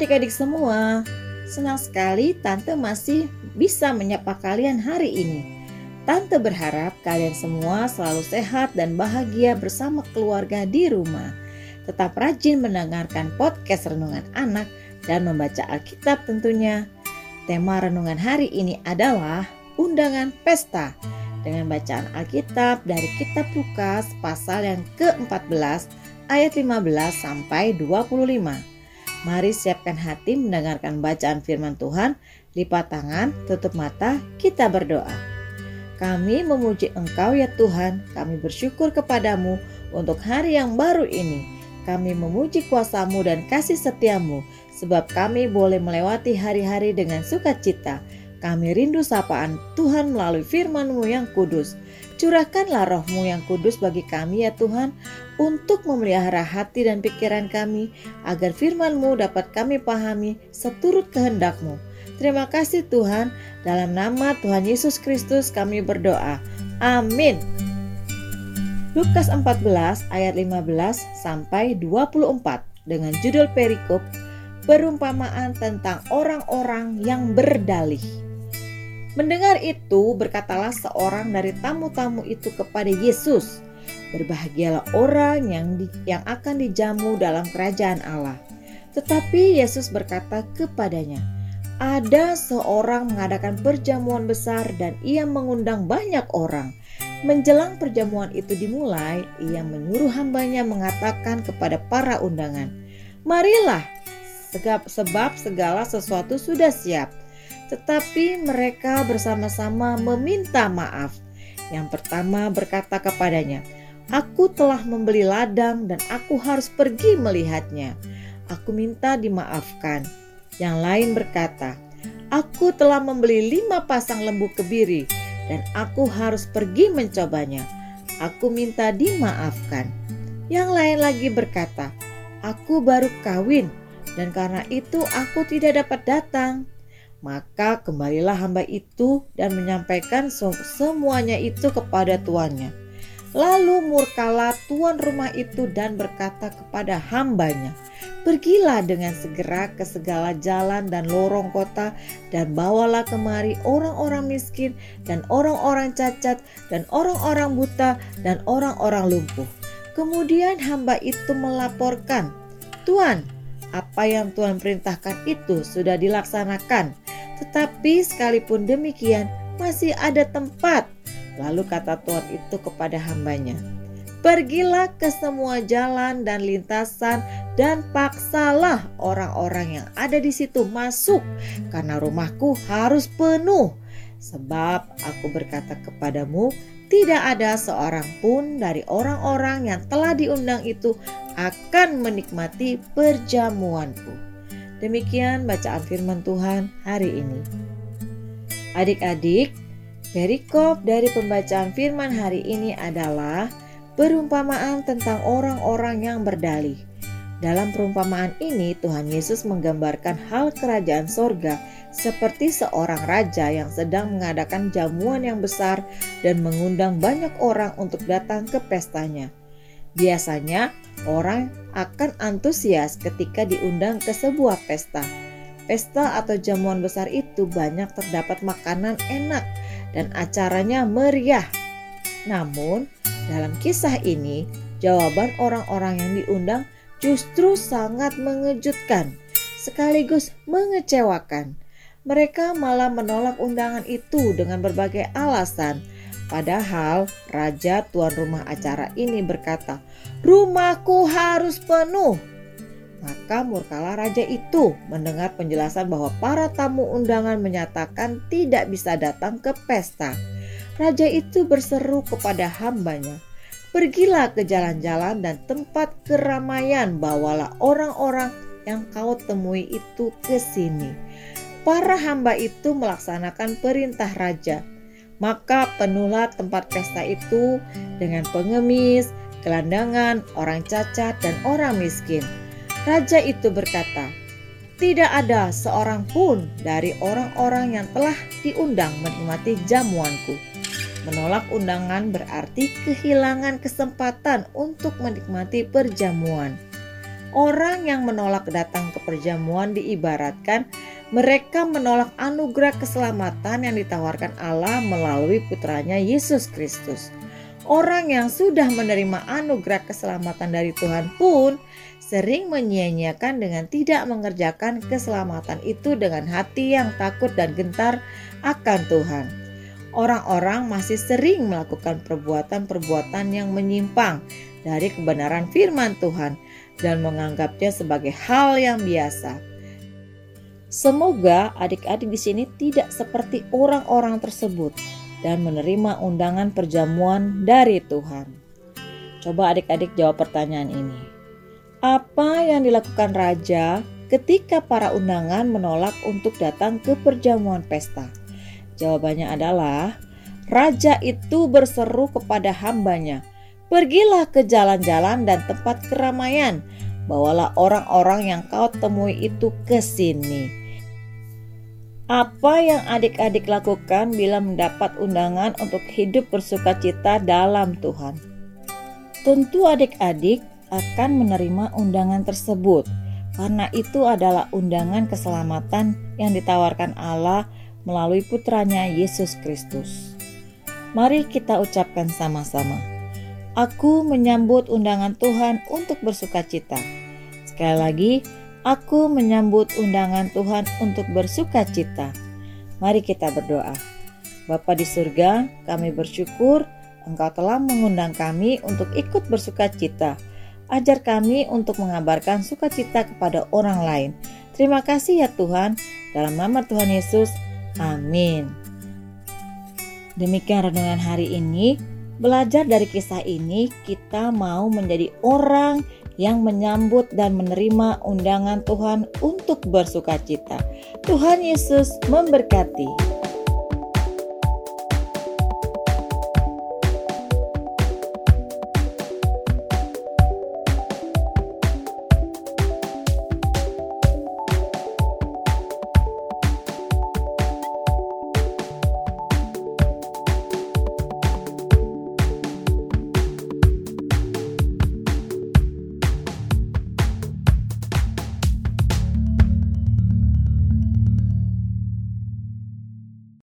adik-adik semua. Senang sekali Tante masih bisa menyapa kalian hari ini. Tante berharap kalian semua selalu sehat dan bahagia bersama keluarga di rumah. Tetap rajin mendengarkan podcast Renungan Anak dan membaca Alkitab tentunya. Tema renungan hari ini adalah undangan pesta dengan bacaan Alkitab dari kitab Lukas pasal yang ke-14 ayat 15 sampai 25. Mari siapkan hati mendengarkan bacaan firman Tuhan, lipat tangan, tutup mata, kita berdoa. Kami memuji Engkau ya Tuhan, kami bersyukur kepadamu untuk hari yang baru ini. Kami memuji kuasamu dan kasih setiamu, sebab kami boleh melewati hari-hari dengan sukacita. Kami rindu sapaan Tuhan melalui firman-Mu yang kudus. Curahkanlah rohmu yang kudus bagi kami ya Tuhan untuk memelihara hati dan pikiran kami agar firmanmu dapat kami pahami seturut kehendakmu. Terima kasih Tuhan, dalam nama Tuhan Yesus Kristus kami berdoa. Amin. Lukas 14 ayat 15 sampai 24 dengan judul perikop perumpamaan tentang orang-orang yang berdalih. Mendengar itu, berkatalah seorang dari tamu-tamu itu kepada Yesus, "Berbahagialah orang yang di, yang akan dijamu dalam kerajaan Allah." Tetapi Yesus berkata kepadanya, "Ada seorang mengadakan perjamuan besar dan ia mengundang banyak orang. Menjelang perjamuan itu dimulai, ia menyuruh hambanya mengatakan kepada para undangan, "Marilah, sebab segala sesuatu sudah siap." tetapi mereka bersama-sama meminta maaf. Yang pertama berkata kepadanya, "Aku telah membeli ladang dan aku harus pergi melihatnya. Aku minta dimaafkan." Yang lain berkata, "Aku telah membeli lima pasang lembu kebiri dan aku harus pergi mencobanya. Aku minta dimaafkan." Yang lain lagi berkata, "Aku baru kawin dan karena itu aku tidak dapat datang." Maka kembalilah hamba itu dan menyampaikan semuanya itu kepada tuannya. Lalu murkalah tuan rumah itu dan berkata kepada hambanya, Pergilah dengan segera ke segala jalan dan lorong kota dan bawalah kemari orang-orang miskin dan orang-orang cacat dan orang-orang buta dan orang-orang lumpuh. Kemudian hamba itu melaporkan, Tuan, apa yang Tuhan perintahkan itu sudah dilaksanakan tetapi sekalipun demikian, masih ada tempat. Lalu kata Tuhan itu kepada hambanya, Pergilah ke semua jalan dan lintasan dan paksalah orang-orang yang ada di situ masuk karena rumahku harus penuh. Sebab aku berkata kepadamu, tidak ada seorang pun dari orang-orang yang telah diundang itu akan menikmati perjamuanku. Demikian bacaan firman Tuhan hari ini. Adik-adik, perikop dari pembacaan firman hari ini adalah perumpamaan tentang orang-orang yang berdalih. Dalam perumpamaan ini, Tuhan Yesus menggambarkan hal kerajaan sorga seperti seorang raja yang sedang mengadakan jamuan yang besar dan mengundang banyak orang untuk datang ke pestanya. Biasanya, orang akan antusias ketika diundang ke sebuah pesta. Pesta atau jamuan besar itu banyak terdapat makanan enak dan acaranya meriah. Namun, dalam kisah ini, jawaban orang-orang yang diundang justru sangat mengejutkan, sekaligus mengecewakan. Mereka malah menolak undangan itu dengan berbagai alasan, Padahal raja tuan rumah acara ini berkata, "Rumahku harus penuh." Maka murkalah raja itu mendengar penjelasan bahwa para tamu undangan menyatakan tidak bisa datang ke pesta. Raja itu berseru kepada hambanya, "Pergilah ke jalan-jalan dan tempat keramaian, bawalah orang-orang yang kau temui itu ke sini." Para hamba itu melaksanakan perintah raja maka penuhlah tempat pesta itu dengan pengemis, gelandangan, orang cacat, dan orang miskin. Raja itu berkata, "Tidak ada seorang pun dari orang-orang yang telah diundang menikmati jamuanku." Menolak undangan berarti kehilangan kesempatan untuk menikmati perjamuan. Orang yang menolak datang ke perjamuan diibaratkan mereka menolak anugerah keselamatan yang ditawarkan Allah melalui putranya Yesus Kristus. Orang yang sudah menerima anugerah keselamatan dari Tuhan pun sering menyia-nyiakan dengan tidak mengerjakan keselamatan itu dengan hati yang takut dan gentar akan Tuhan. Orang-orang masih sering melakukan perbuatan-perbuatan yang menyimpang dari kebenaran firman Tuhan dan menganggapnya sebagai hal yang biasa. Semoga adik-adik di sini tidak seperti orang-orang tersebut dan menerima undangan perjamuan dari Tuhan. Coba adik-adik jawab pertanyaan ini. Apa yang dilakukan raja ketika para undangan menolak untuk datang ke perjamuan pesta? Jawabannya adalah raja itu berseru kepada hambanya, Pergilah ke jalan-jalan dan tempat keramaian. Bawalah orang-orang yang kau temui itu ke sini. Apa yang adik-adik lakukan bila mendapat undangan untuk hidup bersuka cita dalam Tuhan? Tentu adik-adik akan menerima undangan tersebut karena itu adalah undangan keselamatan yang ditawarkan Allah melalui putranya Yesus Kristus. Mari kita ucapkan sama-sama. Aku menyambut undangan Tuhan untuk bersuka cita. Sekali lagi, aku menyambut undangan Tuhan untuk bersuka cita. Mari kita berdoa. Bapa di surga, kami bersyukur Engkau telah mengundang kami untuk ikut bersuka cita. Ajar kami untuk mengabarkan sukacita kepada orang lain. Terima kasih ya Tuhan. Dalam nama Tuhan Yesus, amin. Demikian renungan hari ini. Belajar dari kisah ini, kita mau menjadi orang yang menyambut dan menerima undangan Tuhan untuk bersuka cita. Tuhan Yesus memberkati.